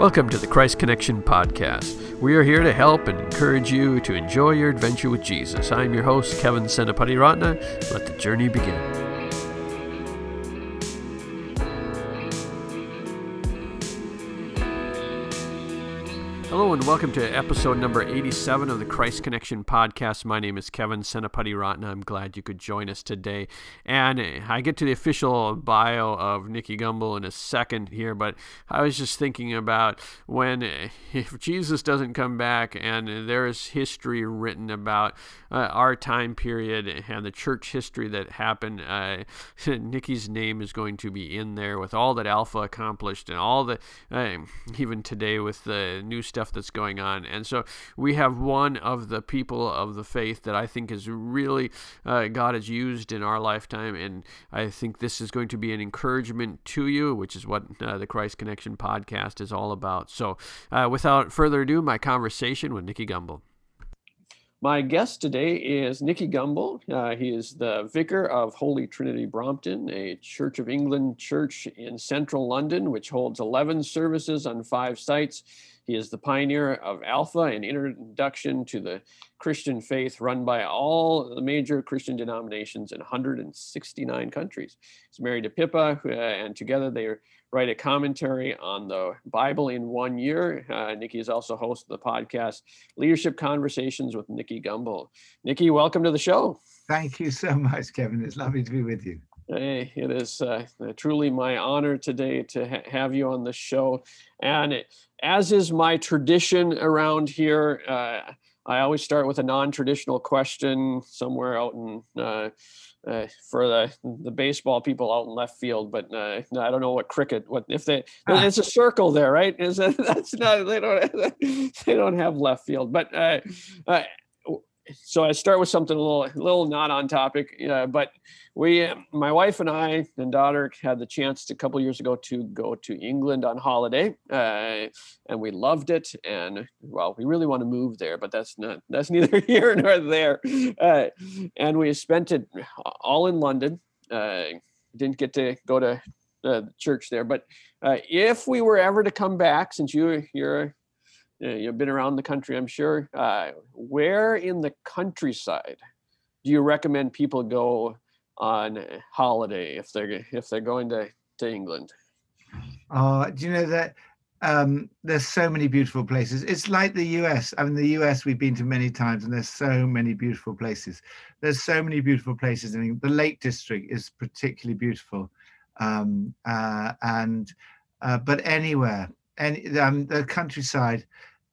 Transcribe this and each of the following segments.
Welcome to the Christ Connection Podcast. We are here to help and encourage you to enjoy your adventure with Jesus. I'm your host, Kevin Senapati Ratna. Let the journey begin. And welcome to episode number 87 of the Christ Connection podcast. My name is Kevin Senapati Ratna. I'm glad you could join us today. And I get to the official bio of Nicky Gumbel in a second here, but I was just thinking about when, if Jesus doesn't come back and there is history written about uh, our time period and the church history that happened, uh, Nicky's name is going to be in there with all that Alpha accomplished and all the, uh, even today with the new stuff that's going on. And so we have one of the people of the faith that I think is really uh, God has used in our lifetime. And I think this is going to be an encouragement to you, which is what uh, the Christ Connection podcast is all about. So uh, without further ado, my conversation with Nicky Gumbel. My guest today is Nicky Gumbel. Uh, he is the vicar of Holy Trinity Brompton, a Church of England church in central London, which holds 11 services on five sites. He is the pioneer of Alpha, an introduction to the Christian faith run by all the major Christian denominations in 169 countries. He's married to Pippa, uh, and together they write a commentary on the Bible in one year. Uh, Nicky is also host of the podcast Leadership Conversations with Nicky Gumbel. Nicky, welcome to the show. Thank you so much, Kevin. It's lovely to be with you. Hey, it is uh, truly my honor today to ha- have you on the show. And it, as is my tradition around here, uh, I always start with a non-traditional question somewhere out in uh, uh, for the the baseball people out in left field, but uh, I don't know what cricket. What if they? Ah. It's a circle there, right? Is that, that's not they don't they don't have left field, but uh, uh, so I start with something a little, a little not on topic, uh, but we, my wife and I and daughter had the chance a couple years ago to go to England on holiday, uh, and we loved it. And well, we really want to move there, but that's not that's neither here nor there. Uh, and we spent it all in London. Uh, didn't get to go to the church there, but uh, if we were ever to come back, since you you're you've been around the country, I'm sure. Uh, where in the countryside do you recommend people go on holiday if they're if they're going to to England? Oh, do you know that um, there's so many beautiful places. It's like the US. I mean, the US we've been to many times, and there's so many beautiful places. There's so many beautiful places. I mean, the Lake District is particularly beautiful, um, uh, and uh, but anywhere, any um, the countryside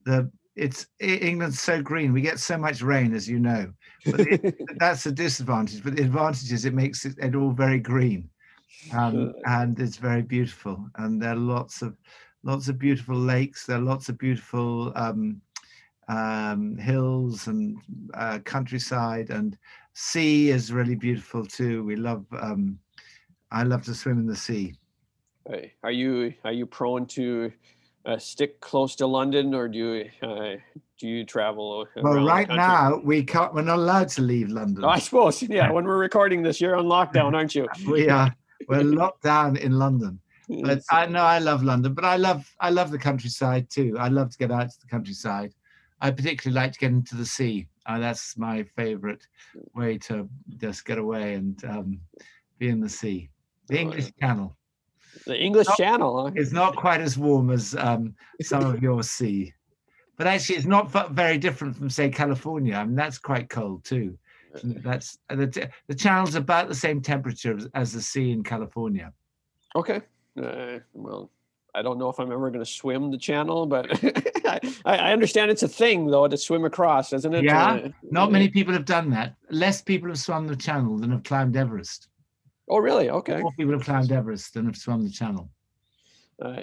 the it's England's so green. We get so much rain, as you know. But it, that's a disadvantage. But the advantage is it makes it, it all very green, um, and it's very beautiful. And there are lots of lots of beautiful lakes. There are lots of beautiful um, um, hills and uh, countryside, and sea is really beautiful too. We love. Um, I love to swim in the sea. Are you are you prone to uh, stick close to London, or do you uh, do you travel? Well, right now we can't. We're not allowed to leave London. Oh, I suppose, yeah. When we're recording this, you're on lockdown, aren't you? we are. We're locked down in London. But I know I love London, but I love I love the countryside too. I love to get out to the countryside. I particularly like to get into the sea. Uh, that's my favorite way to just get away and um, be in the sea, the oh, English yeah. Channel. The English not, Channel. Huh? It's not quite as warm as um, some of your sea, but actually, it's not very different from say California. I mean, that's quite cold too. That's the the channel's about the same temperature as, as the sea in California. Okay. Uh, well, I don't know if I'm ever going to swim the channel, but I, I, understand it's a thing though to swim across, isn't it? Yeah. Uh, not many people have done that. Less people have swum the channel than have climbed Everest. Oh, really? Okay. More people have climbed Everest than have swum the channel. Uh,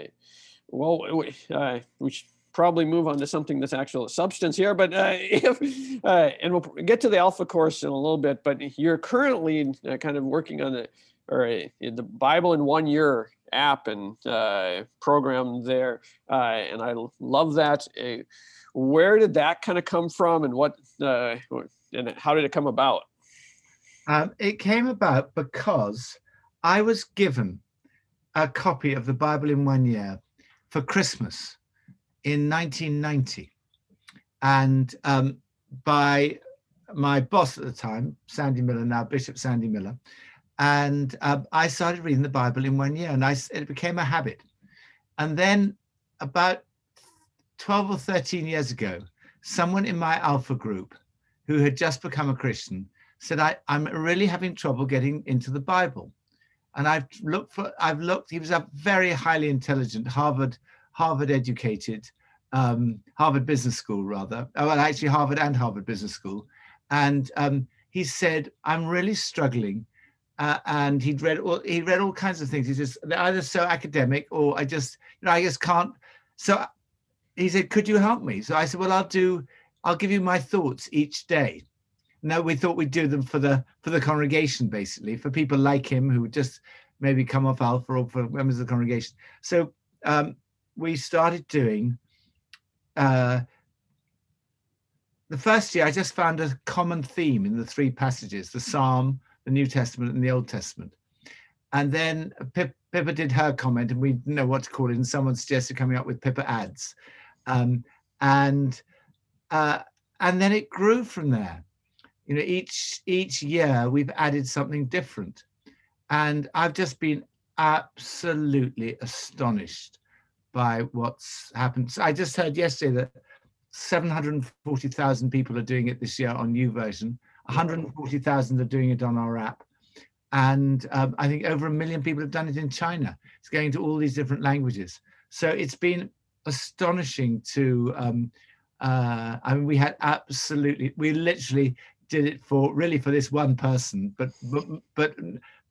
well, we, uh, we should probably move on to something that's actual substance here, but uh, if, uh, and we'll get to the Alpha course in a little bit, but you're currently uh, kind of working on the, or uh, the Bible in one year app and program there. and I love that. where did that kind of come from and what, and how did it come about? Um, it came about because I was given a copy of the Bible in one year for Christmas. in 1990, and um, by my boss at the time, Sandy Miller, now Bishop Sandy Miller, and uh, I started reading the Bible in one year, and I it became a habit. And then about 12 or 13 years ago, someone in my Alpha group who had just become a Christian said, I, I'm really having trouble getting into the Bible. And I've looked for, I've looked, he was a very highly intelligent, Harvard, Harvard educated, um, Harvard Business School rather, oh, well, actually Harvard and Harvard Business School. And um, he said, I'm really struggling. Uh, and he'd read all, he read all kinds of things. He just, they're either so academic or I just, you know, I just can't. So he said, could you help me? So I said, well, I'll do, I'll give you my thoughts each day. No, we thought we'd do them for the for the congregation, basically, for people like him who just maybe come off Alpha or for members of the congregation. So um, we started doing. Uh, the first year, I just found a common theme in the three passages: the Psalm, the New Testament, and the Old Testament. And then Pippa did her comment, and we didn't know what to call it. And someone suggested coming up with Pippa Adds, um, and uh, and then it grew from there you know each each year we've added something different. And i've just been absolutely astonished by what's happened. So i just heard yesterday that 740,000 people are doing it this year on YouVersion. 140,000 are doing it on our app. And um, i think over a million people have done it in china. It's going to all these different languages. So it's been astonishing to um, uh, I mean, we had absolutely, we literally did it for really for this one person, but but but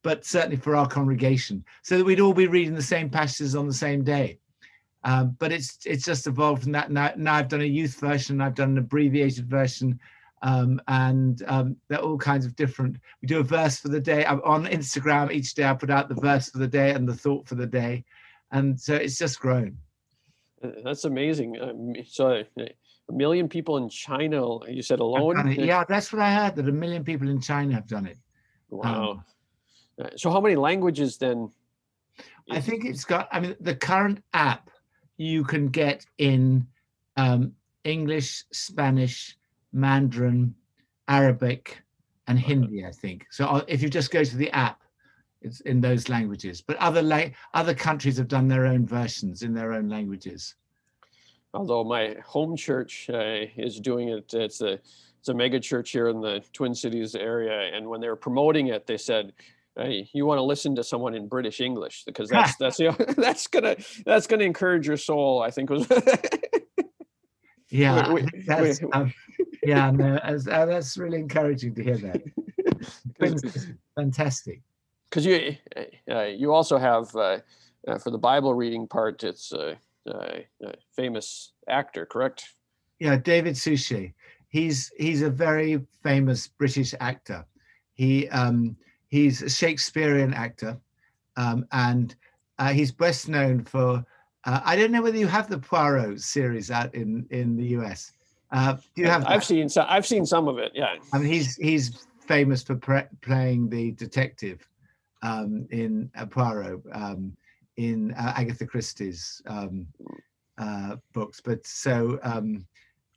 but certainly for our congregation, so that we'd all be reading the same passages on the same day. Um, but it's it's just evolved from that. Now, now I've done a youth version, I've done an abbreviated version, um, and um, they're all kinds of different. We do a verse for the day I'm on Instagram each day. I put out the verse for the day and the thought for the day, and so it's just grown. That's amazing. Um, so a million people in China, you said alone? Yeah, that's what I heard, that a million people in China have done it. Wow. Um, so how many languages then? I think it's got, I mean, the current app you can get in um, English, Spanish, Mandarin, Arabic, and Hindi, I think. So uh, if you just go to the app, it's in those languages. But other la- other countries have done their own versions in their own languages although my home church uh, is doing it. It's a it's a mega church here in the Twin Cities area, and when they were promoting it, they said, "Hey, you want to listen to someone in British English because that's that's you know, that's gonna that's gonna encourage your soul." I think was. yeah, we, that's, we, um, yeah, no, as, uh, that's really encouraging to hear that. fantastic. Because you uh, you also have uh, uh, for the Bible reading part, it's uh, uh, famous actor, correct? Yeah, David Suchet. He's he's a very famous British actor. He um, he's a Shakespearean actor, um, and uh, he's best known for. Uh, I don't know whether you have the Poirot series out in in the US. Uh, do you have? I've seen some. I've seen some of it. Yeah. I mean, he's he's famous for pre- playing the detective um, in Poirot. Um, in uh, Agatha Christie's um, uh, books, but so um,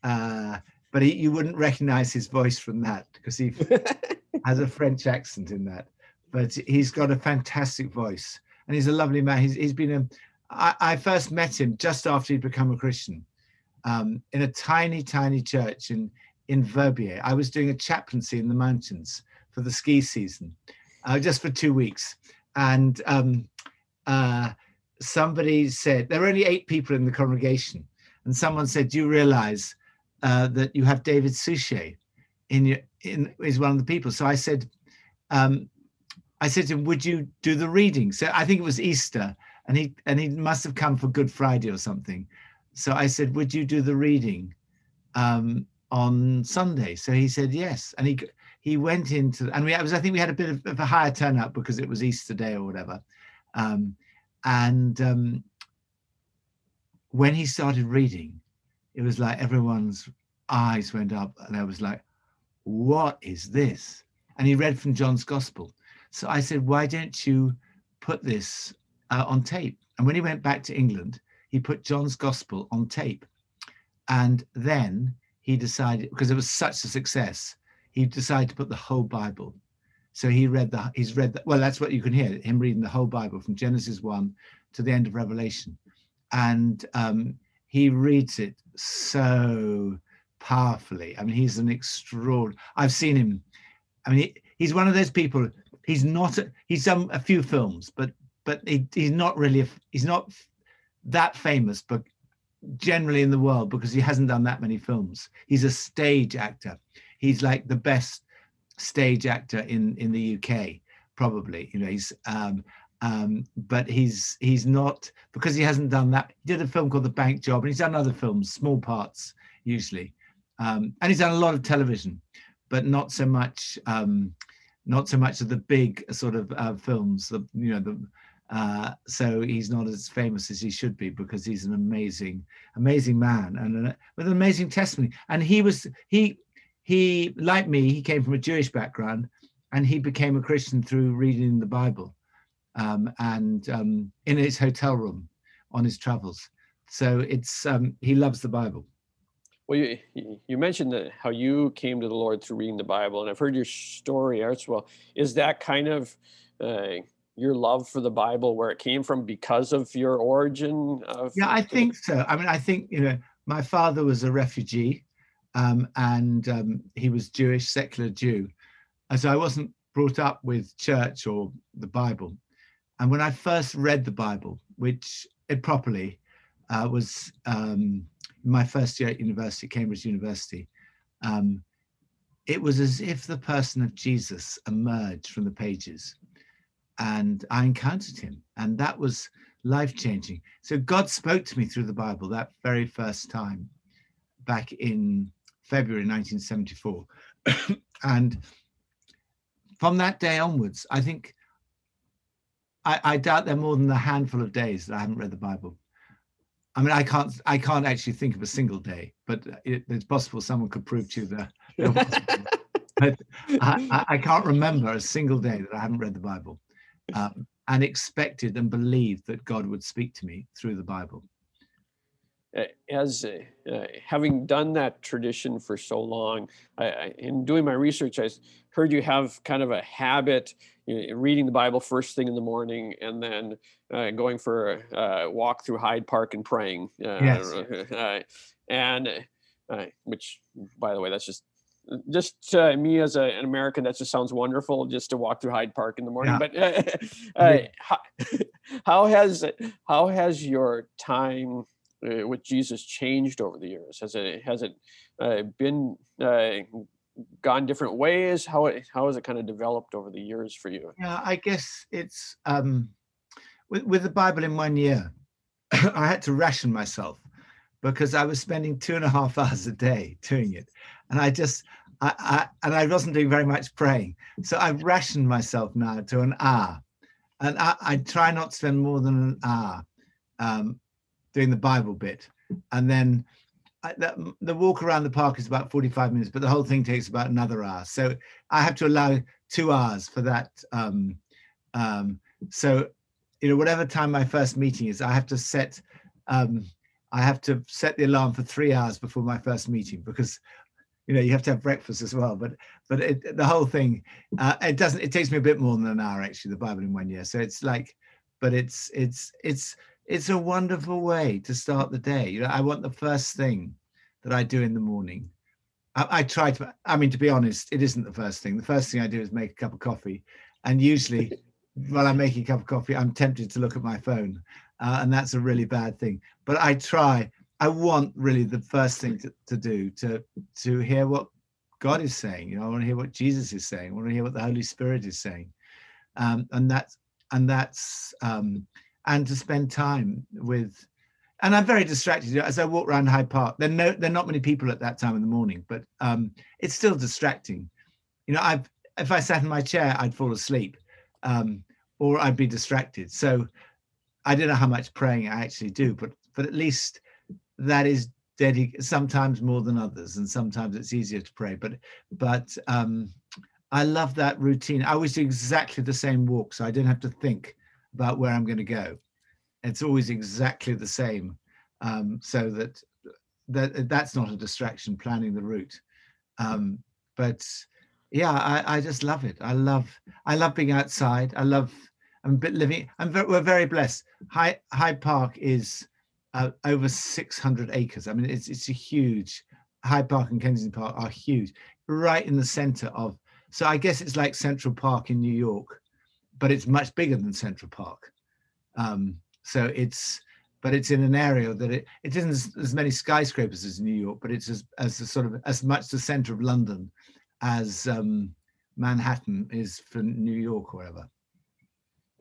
uh, but he, you wouldn't recognize his voice from that because he has a French accent in that. But he's got a fantastic voice, and he's a lovely man. He's, he's been a. I, I first met him just after he'd become a Christian, um, in a tiny, tiny church in in Verbier. I was doing a chaplaincy in the mountains for the ski season, uh, just for two weeks, and um, uh, somebody said there were only eight people in the congregation, and someone said, "Do you realize uh, that you have David Suchet in your in is one of the people?" So I said, um, "I said to him, would you do the reading?" So I think it was Easter, and he and he must have come for Good Friday or something. So I said, "Would you do the reading um, on Sunday?" So he said yes, and he he went into and we was I think we had a bit of, of a higher turnout because it was Easter Day or whatever. Um, and um, when he started reading, it was like everyone's eyes went up, and I was like, "What is this?" And he read from John's Gospel. So I said, "Why don't you put this uh, on tape?" And when he went back to England, he he put John's gospel on tape. And then he decided, because it was such a success, he decided to put the whole Bible. So he read the, he's read, the, well, that's what you can hear, him reading the whole Bible from Genesis 1 to the end of Revelation. And um, he reads it so powerfully. I mean, he's an extraordinary, I've seen him. I mean, he, he's one of those people, he's not, he's done a few films, but but he, he's not really, he's not that famous, but generally in the world because he hasn't done that many films. He's a stage actor. He's like the best stage actor in in the UK, probably. You know, he's um, um, but he's he's not because he hasn't done that. He did a film called The Bank Job, and he's done other films, small parts usually, um, and he's done a lot of television, but not so much. Um, not so much of the big sort of uh, films, the you know the uh, so he's not as famous as he should be because he's an amazing, amazing man and an, with an amazing testimony. And he was he he like me, he came from a Jewish background, and he became a Christian through reading the Bible, um, and um, in his hotel room on his travels. So it's um, he loves the Bible. Well, you you mentioned that how you came to the Lord through reading the Bible, and I've heard your story as well. Is that kind of uh, your love for the Bible where it came from because of your origin of Yeah, I think so. I mean, I think, you know, my father was a refugee um, and um, he was Jewish, secular Jew. And so I wasn't brought up with church or the Bible. And when I first read the Bible, which it properly uh, was um, my first year at university, Cambridge University, um, it was as if the person of Jesus emerged from the pages and I encountered him, and that was life changing. So God spoke to me through the Bible that very first time back in February 1974. and from that day onwards, I think I, I, doubt there are more than a handful of days that I haven't read the Bible. I mean, I can't I can't actually think of a single day, but it, it's possible someone could prove to you that. I, I can't remember a single day that I haven't read the Bible um, and expected and believed that God would speak to me through the Bible. As uh, uh, having done that tradition for so long, I, I, in doing my research, I heard you have kind of a habit you know, reading the Bible first thing in the morning and then uh, going for a walk through Hyde Park and praying. Uh, yes. and uh, which, by the way, that's just just uh, me as a, an American, that just sounds wonderful just to walk through Hyde Park in the morning. Yeah. But uh, uh, how, how, has how has your time uh, with Jesus changed over the years? Has it has it uh, been uh, gone different ways? How how has it kind of developed over the years for you? Yeah, I guess it's um, with with the Bible in one year. I had to ration myself because I was spending two and a half hours a day doing it and I just I, I, and I wasn't doing very much praying. So I've rationed myself now to an hour, and I, I try not to spend more than an hour um, doing the Bible bit, and then I, the, walk around the park is about 45 minutes, but the whole thing takes about another hour. So I have to allow two hours for that. Um, um, so you know, whatever time my first meeting is, I have to set. Um, I have to set the alarm for three hours before my first meeting because you know you have to have breakfast as well but but it, the whole thing uh, it doesn't it takes me a bit more than an hour actually the bible in one year so it's like but it's it's it's it's a wonderful way to start the day. You know i want the first thing that i do in the morning. I, I try to i mean to be honest it isn't the first thing. The first thing i do is make a cup of coffee. And usually while i'm making a cup of coffee i'm tempted to look at my phone. Uh, and that's a really bad thing. But i try I want really the first thing to, to do to to hear what God is saying. You know, I want to hear what Jesus is saying. I want to hear what the Holy Spirit is saying, um, and that's and that's um, and to spend time with. And I'm very distracted as I walk around Hyde Park. There no there are not many people at that time in the morning, but um, it's still distracting. You know, I've if I sat in my chair, I'd fall asleep, um, or I'd be distracted. So I don't know how much praying I actually do, but but at least that is dedicated sometimes more than others and sometimes it's easier to pray but but um i love that routine i always do exactly the same walk so i don't have to think about where i'm going to go it's always exactly the same um, so that that that's not a distraction. Planning the route, um, but yeah, I, I just love it. I love I love being outside. I love I'm living. I'm very, we're very blessed. Hyde Hyde Park is uh, over 600 acres. I mean, it's it's a huge. Hyde Park and Kensington Park are huge, right in the center of. So I guess it's like Central Park in New York, but it's much bigger than Central Park. Um, so it's, but it's in an area that it it isn't as, as many skyscrapers as New York, but it's as as a sort of as much the center of London as um, Manhattan is for New York or whatever.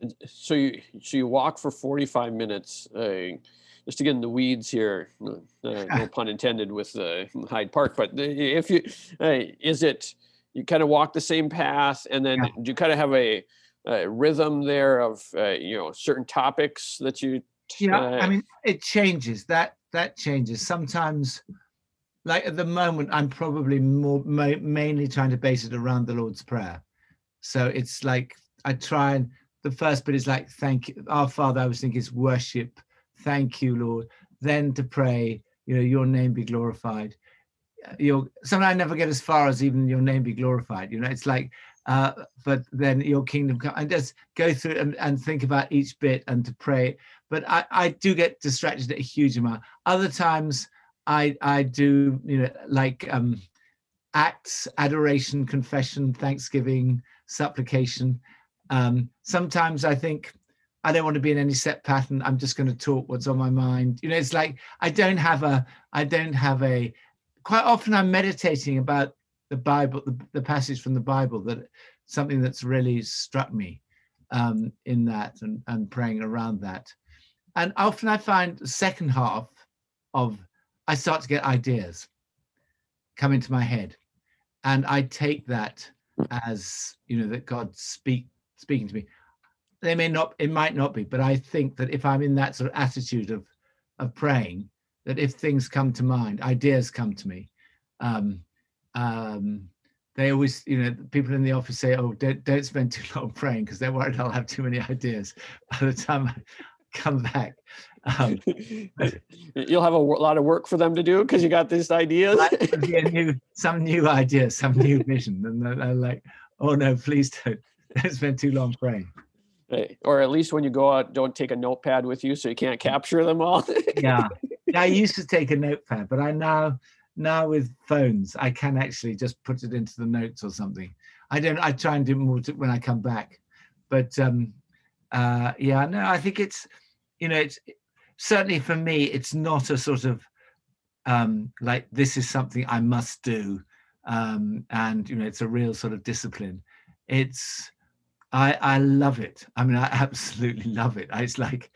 And so you so you walk for 45 minutes. Uh, just to get in the weeds here, uh, no pun intended with uh, Hyde Park. But if you uh, is it you kind of walk the same path, and then yeah. do you kind of have a, a rhythm there of uh, you know certain topics that you? Yeah, I uh, mean it changes. That that changes sometimes. Like at the moment, I'm probably more ma- mainly trying to base it around the Lord's Prayer. So it's like I try and the first bit is like thank you, our Father. I was thinking is worship thank you, Lord. Then to pray, you know, your name be glorified. Your sometimes I never get as far as even your name be glorified. You know, it's like, uh, but then your kingdom come and just go through and, and think about each bit and to pray. But I, I do get distracted a huge amount. Other times I I do, you know, like um acts, adoration, confession, thanksgiving, supplication. Um, sometimes I think I don't want to be in any set pattern. I'm just going to talk what's on my mind. You know, it's like I don't have a, I don't have a, quite often I'm meditating about the Bible, the, the passage from the Bible that something that's really struck me um, in that and, and praying around that. And often I find the second half of, I start to get ideas come into my head. And I take that as, you know, that God speak speaking to me they may not it might not be but i think that if i'm in that sort of attitude of of praying that if things come to mind ideas come to me um um they always you know people in the office say oh don't, don't spend too long praying because they're worried i'll have too many ideas by the time i come back um, you'll have a lot of work for them to do because you got these ideas new, some new ideas some new vision and they're, they're like oh no please don't don't spend too long praying or at least when you go out, don't take a notepad with you so you can't capture them all. yeah. yeah, I used to take a notepad, but I now now with phones I can actually just put it into the notes or something. I don't. I try and do more when I come back, but um, uh, yeah, no, I think it's you know it's certainly for me it's not a sort of um, like this is something I must do, um, and you know it's a real sort of discipline. It's I I love it. I mean, I absolutely love it. It's like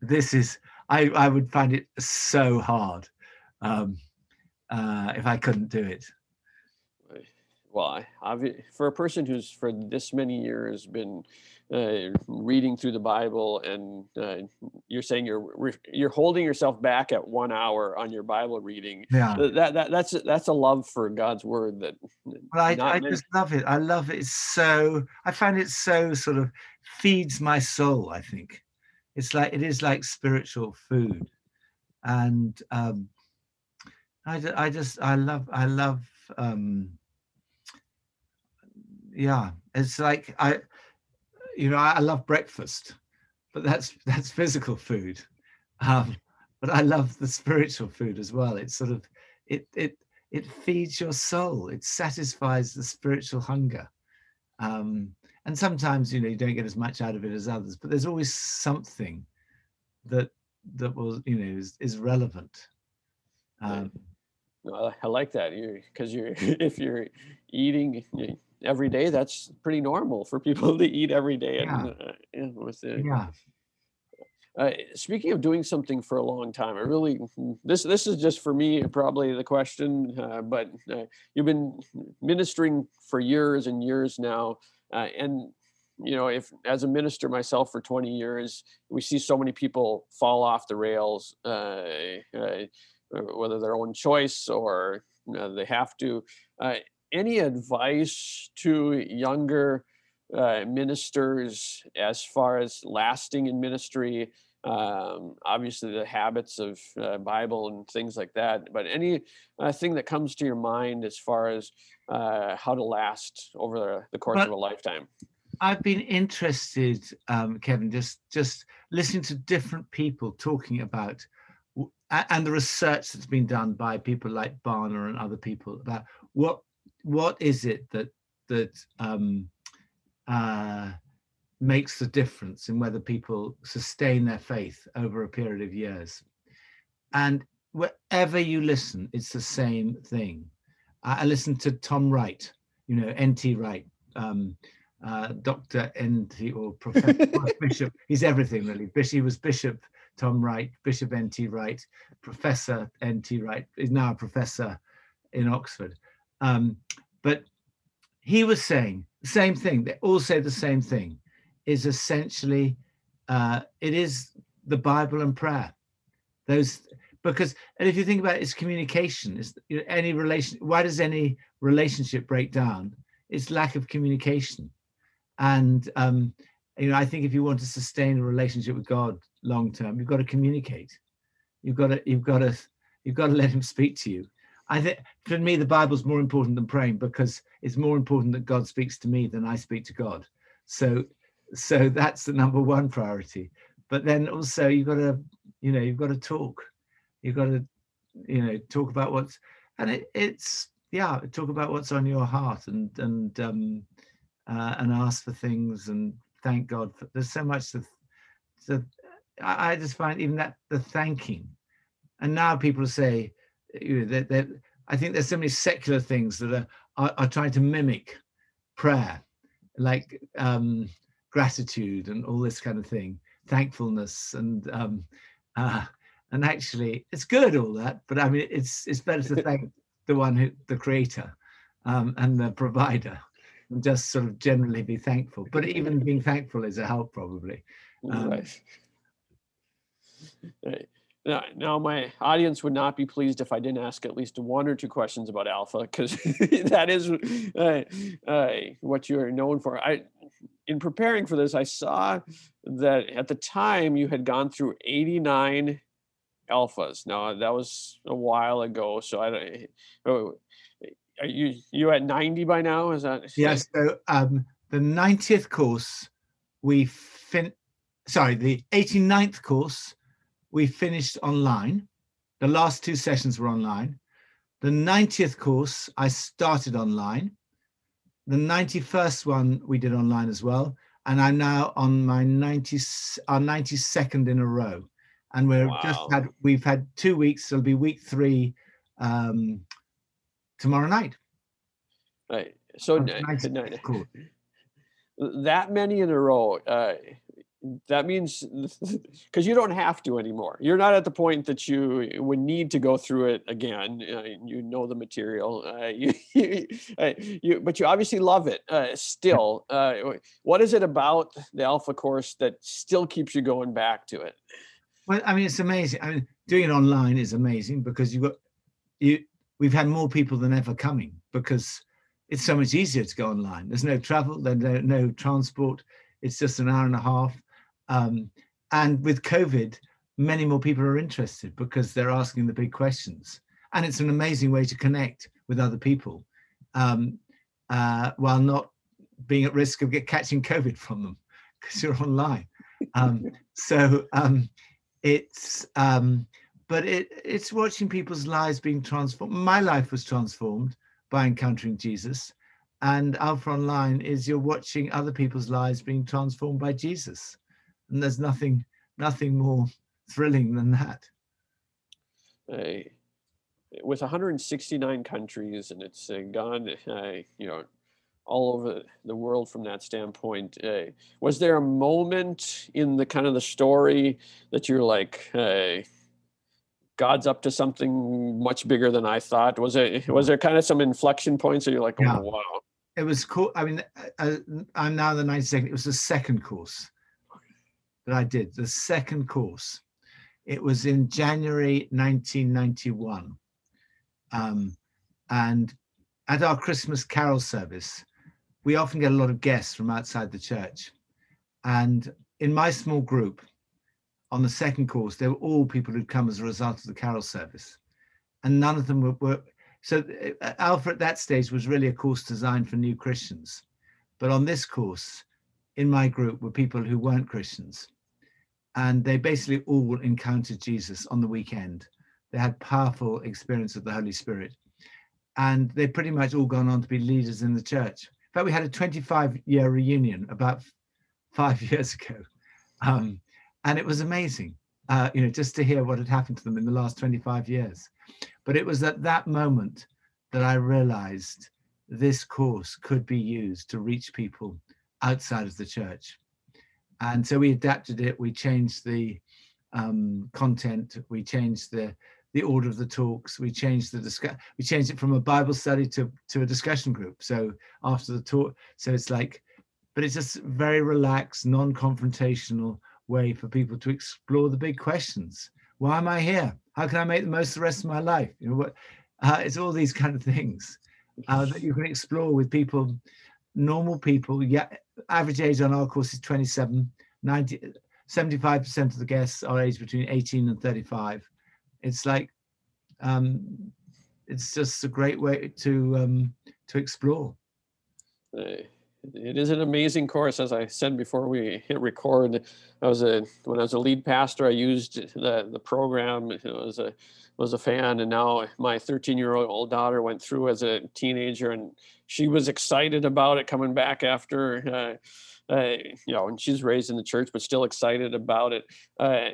this is I I would find it so hard um, uh, if I couldn't do it. Well, I've, for a person who's for this many years been uh, reading through the Bible, and uh, you're saying you're you're holding yourself back at one hour on your Bible reading. Yeah, that, that that's that's a love for God's word. That well, I, I just love it. I love it so. I find it so sort of feeds my soul. I think it's like it is like spiritual food, and um, I I just I love I love. Um, yeah, it's like I you know, I, I love breakfast, but that's that's physical food. Um, but I love the spiritual food as well. It's sort of it it it feeds your soul. It satisfies the spiritual hunger. Um, and sometimes you know you don't get as much out of it as others, but there's always something that that will you know is, is relevant. Um, I like that you because you're if you're eating every day, that's pretty normal for people to eat every day. Yeah. And, uh, with it. Yeah. Uh, speaking of doing something for a long time, I really this this is just for me probably the question, uh, but uh, you've been ministering for years and years now, uh, and you know if as a minister myself for 20 years, we see so many people fall off the rails, uh, whether their own choice or they have to any advice to younger uh, ministers as far as lasting in ministry um, obviously the habits of uh, Bible and things like that. But any uh, thing that comes to your mind as far as uh, how to last over the, the course of a lifetime? I've been interested, um, Kevin, just just listening to different people talking about, and the research that's been done by people like Barna and other people about what what is it that that um, uh, makes the difference in whether people sustain their faith over a period of years, and wherever you listen, it's the same thing. I, I listened to Tom Wright, you know, N.T. Wright. Um, uh, Dr. N.T. or Professor Bishop. He's everything really. Bishop, he was Bishop Tom Wright, Bishop N.T. Wright, Professor N.T. Wright. is now a professor in Oxford. Um, but he was saying the same thing. They all say the same thing. Is essentially uh, it is the Bible and prayer. Those because and if you think about it, it's communication. It's you know, any relation. Why does any relationship break down? It's lack of communication and um, you know i think if you want to sustain a relationship with god long term you've got to communicate. You've got to you've got to you've got to let him speak to you. I think for me the bible's more important than praying because it's more important that god speaks to me than i speak to god. So so that's the number one priority. But then also you've got to you know you've got to talk. You've got to you know talk about what's and it, it's yeah talk about what's on your heart and and um uh, and ask for things and thank God. For, there's so much to, to I just find even that the thanking, and now people say, you know, that, that I think there's so many secular things that are, are, are trying to mimic prayer, like um, gratitude and all this kind of thing, thankfulness and um, uh, and actually it's good all that, but I mean it's it's better to thank the one who the creator um, and the provider and just sort of generally be thankful. But even being thankful is a help, probably. Um, Right. Right. Now, now, my audience would not be pleased if I didn't ask at least one or two questions about alpha, because that is uh, uh, what you're known for. I, in preparing for this, I saw that at the time you had gone through 89 alphas. Now that was a while ago, so I don't. Are you you at 90 by now? Is that Yeah. So um, the 90th course, we fin. Sorry, the 89th course, we finished online. The last two sessions were online. The 90th course, I started online. The 91st one we did online as well, and I'm now on my 90 our 92nd in a row. And we're just had we've had two weeks. So it'll be week three um, tomorrow night. Right. So Our n- 90th n- course. that many in a row uh, that means because you don't have to anymore you're not at the point that you would need to go through it again uh, you know the material uh, you, you, uh, you but you obviously love it uh, still uh, what is it about the alpha course that still keeps you going back to it Well, I mean, it's amazing. I mean, doing it online is amazing because you've got you. We've had more people than ever coming because it's so much easier to go online. There's no travel, there's no, no transport. It's just an hour and a half. Um, and with COVID, many more people are interested because they're asking the big questions. And it's an amazing way to connect with other people um, uh, while not being at risk of get, catching COVID from them because you're online. Um, so um, it's um but it it's watching people's lives being transformed. My life was transformed by encountering jesus. And alpha online is you're watching other people's lives being transformed by jesus. And there's nothing nothing more thrilling than that. Uh, with 169 countries and it's uh, gone uh, you know all over the world from that standpoint uh, was there a moment in the kind of the story that you're like uh, god's up to something much bigger than i thought. Was it was there kind of some inflection points that you're like oh Yeah. wow. It was cool i mean uh, i'm now the 92nd it was the second course that i did the second course. It was in january 1991 um, and at our christmas carol service we often get a lot of guests from outside the church. And in my small group on the second course, they were all people who'd come as a result of the carol service, and none of them were. were so uh, Alpha at that stage was really a course designed for new Christians, but on this course, in my group were people who weren't Christians, and they basically all encountered Jesus on the weekend. They had powerful experience of the Holy Spirit, and they pretty much all gone on to be leaders in the church. In fact, we had a 25 year reunion about five years ago. Um, and it was amazing, uh, you know, just to hear what had happened to them in the last 25 years. But it was at that moment that I realized this course could be used to reach people outside of the church. And so we adapted it, we changed the um, content, we changed the the order of the talks, we changed the discuss we changed it from a Bible study to to a discussion group. So after the talk, so it's like, but it's just very relaxed, non-confrontational, way for people to explore the big questions. Why am I here? How can I make the most of the rest of my life? You know what? Uh, it's all these kind of things uh, that you can explore with people, normal people. Yeah, average age on our course is 27. 90, 75% of the guests are aged between 18 and 35. It's like, um, it's just a great way to um, to explore. Hey it is an amazing course. As I said before we hit record, I was a when I was a lead pastor, I used the the program. It was a was a fan, and now my 13 year old daughter went through as a teenager, and she was excited about it coming back after. Uh, uh, you know, and she's raised in the church, but still excited about it. Uh,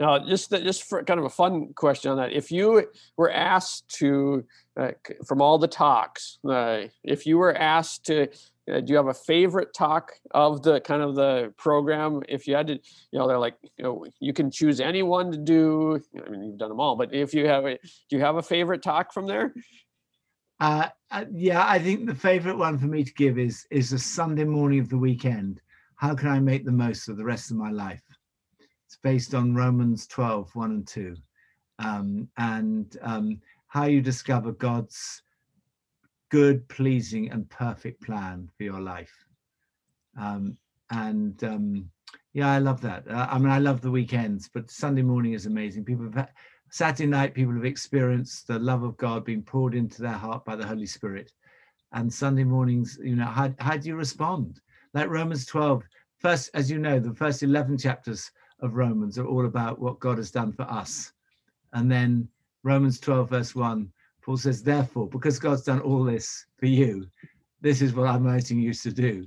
now, just just for kind of a fun question on that, if you were asked to, uh, from all the talks, uh, if you were asked to uh, do you have a favorite talk of the kind of the program? If you had to, you know, they're like, you know, you can choose anyone to do. I mean, you've done them all, but if you have a, do you have a favorite talk from there? Uh, uh, yeah, I think the favorite one for me to give is is a Sunday morning of the weekend. How can I make the most of the rest of my life? It's based on Romans 12, 1 and 2. Um, and um, how you discover God's good, pleasing, and perfect plan for your life. Um, and um, yeah, I love that. Uh, I mean, I love the weekends, but Sunday morning is amazing. People have Saturday night, people have experienced the love of God being poured into their heart by the Holy Spirit. And Sunday mornings, you know, how, how do you respond? Like Romans 12, first, as you know, the first 11 chapters of Romans are all about what God has done for us. And then Romans 12, verse 1 Paul says, therefore, because God's done all this for you, this is what I'm urging you to do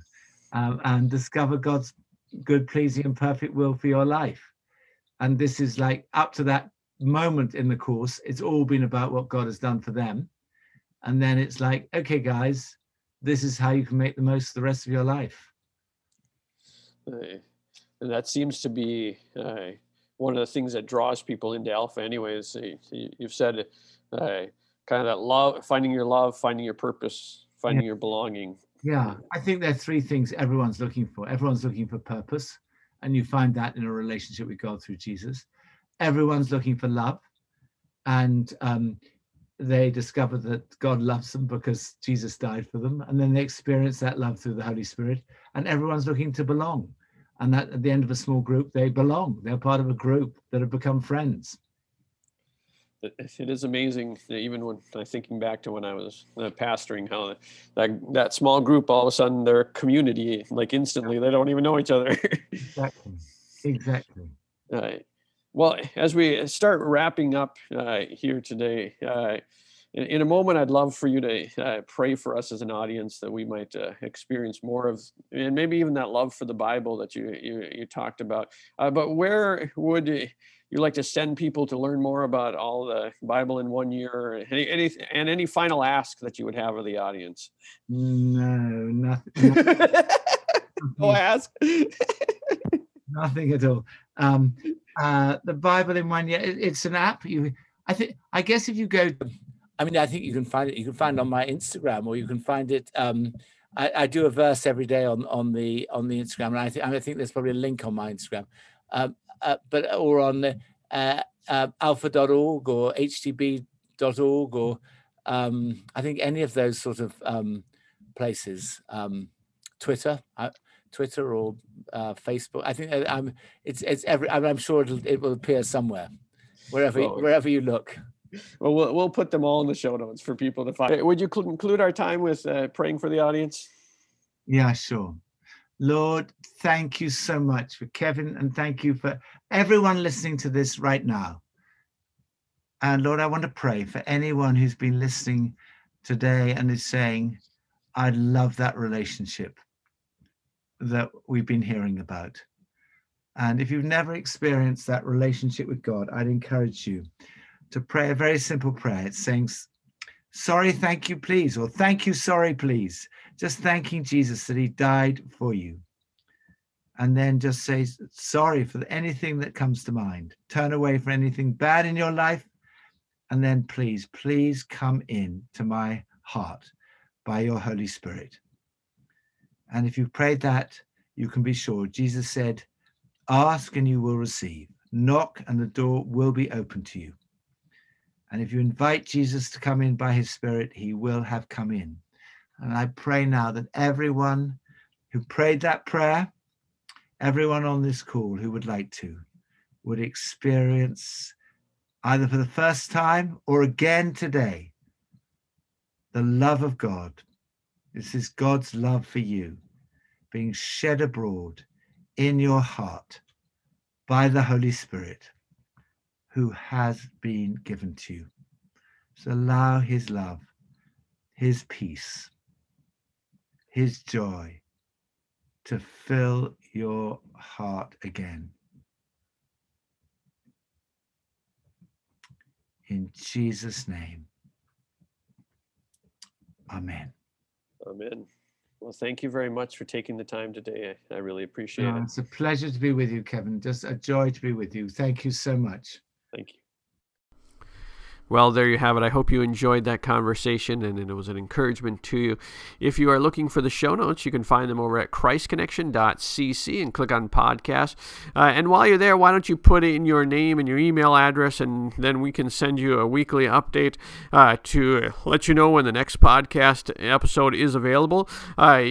um, and discover God's good, pleasing, and perfect will for your life. And this is like up to that moment in the course, it's all been about what God has done for them. And then it's like, okay, guys, this is how you can make the most of the rest of your life. Uh, and that seems to be uh, one of the things that draws people into Alpha, anyways. You've said, uh, kind of that love, finding your love, finding your purpose, finding yeah. your belonging. Yeah, I think there are three things everyone's looking for. Everyone's looking for purpose, and you find that in a relationship with God through Jesus. Everyone's looking for love, and um, they discover that God loves them because Jesus died for them, and then they experience that love through the Holy Spirit. And everyone's looking to belong, and that at the end of a small group, they belong. They're part of a group that have become friends it is amazing even when I'm thinking back to when I was uh, pastoring how that that small group all of a sudden their community like instantly. They don't even know each other. Exactly. Exactly. Uh, well as we start wrapping up uh, here today uh, in, in, a moment I'd love for you to uh, pray for us as an audience that we might uh, experience more of and maybe even that love for the Bible that you you, you talked about. But where would you like to send people to learn more about all the Bible in one year? Any, any and any final ask that you would have of the audience? No, nothing. no ask. nothing at all. Um, uh, the Bible in one year. It, it's an app. You, I think. I guess if you go. I mean, I think you can find it. You can find it on my Instagram, or you can find it. Um, I, I, do a verse every day on on the on the Instagram, and I think I think there's probably a link on my Instagram. Um, uh, but or on uh, uh, alpha.org or htb.org or um, I think any of those sort of um, places. Um, Twitter, uh, Twitter or uh, Facebook. I think I'm. It's it's every. I'm, I'm sure it'll, it will appear somewhere, wherever well, wherever you look. Well, well, we'll put them all in the show notes for people to find. Would you conclude our time with uh, praying for the audience? Yeah, sure. Lord, thank you so much for Kevin, and thank you for everyone listening to this right now. And Lord, I want to pray for anyone who's been listening today and is saying, I love that relationship that we've been hearing about. And if you've never experienced that relationship with God, I'd encourage you to pray a very simple prayer. It's saying, Sorry, thank you, please, or thank you, sorry, please. Just thanking Jesus that he died for you. And then just say sorry for anything that comes to mind. Turn away from anything bad in your life. And then please, please come in to my heart by your Holy Spirit. And if you've prayed that, you can be sure. Jesus said, Ask and you will receive, knock and the door will be open to you. And if you invite Jesus to come in by his Spirit, he will have come in. And I pray now that everyone who prayed that prayer, everyone on this call who would like to, would experience either for the first time or again today the love of God. This is God's love for you being shed abroad in your heart by the Holy Spirit who has been given to you. So allow his love, his peace, his joy to fill your heart again. In Jesus' name. Amen. Amen. Well, thank you very much for taking the time today. I, I really appreciate it. It's a pleasure to be with you, Kevin. Just a joy to be with you. Thank you so much. Thank you. Well, there you have it. I hope you enjoyed that conversation and it was an encouragement to you. If you are looking for the show notes, you can find them over at christconnection.cc and click on podcast. Uh, and while you're there, why don't you put in your name and your email address, and then we can send you a weekly update uh, to let you know when the next podcast episode is available. Uh,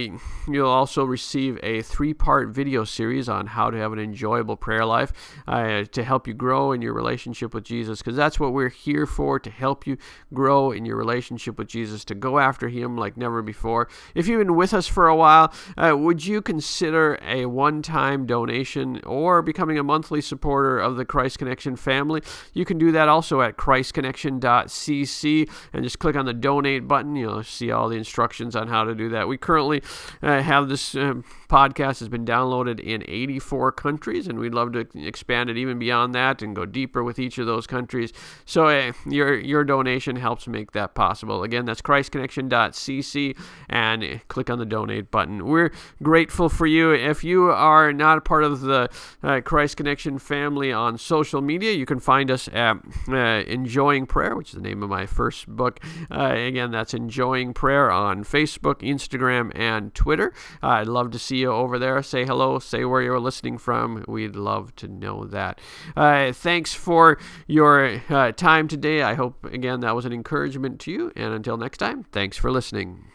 you'll also receive a three part video series on how to have an enjoyable prayer life uh, to help you grow in your relationship with Jesus, because that's what we're here for for to help you grow in your relationship with Jesus, to go after Him like never before. If you've been with us for a while, uh, would you consider a one time donation or becoming a monthly supporter of the Christ Connection family? You can do that also at christconnection.cc and just click on the donate button. You'll see all the instructions on how to do that. We currently uh, have this uh, podcast has been downloaded in 84 countries, and we'd love to expand it even beyond that and go deeper with each of those countries. So uh, your your donation helps make that possible. Again, that's christconnection.cc and click on the donate button. We're grateful for you. If you are not a part of the uh, Christ Connection family on social media, you can find us at uh, Enjoying Prayer, which is the name of my first book. Uh, again, that's Enjoying Prayer on Facebook, Instagram, and Twitter. I'd love to see you over there. Say hello, say where you're listening from. We'd love to know that. Uh, thanks for your uh, time today. I hope, again, that was an encouragement to you. And until next time, thanks for listening.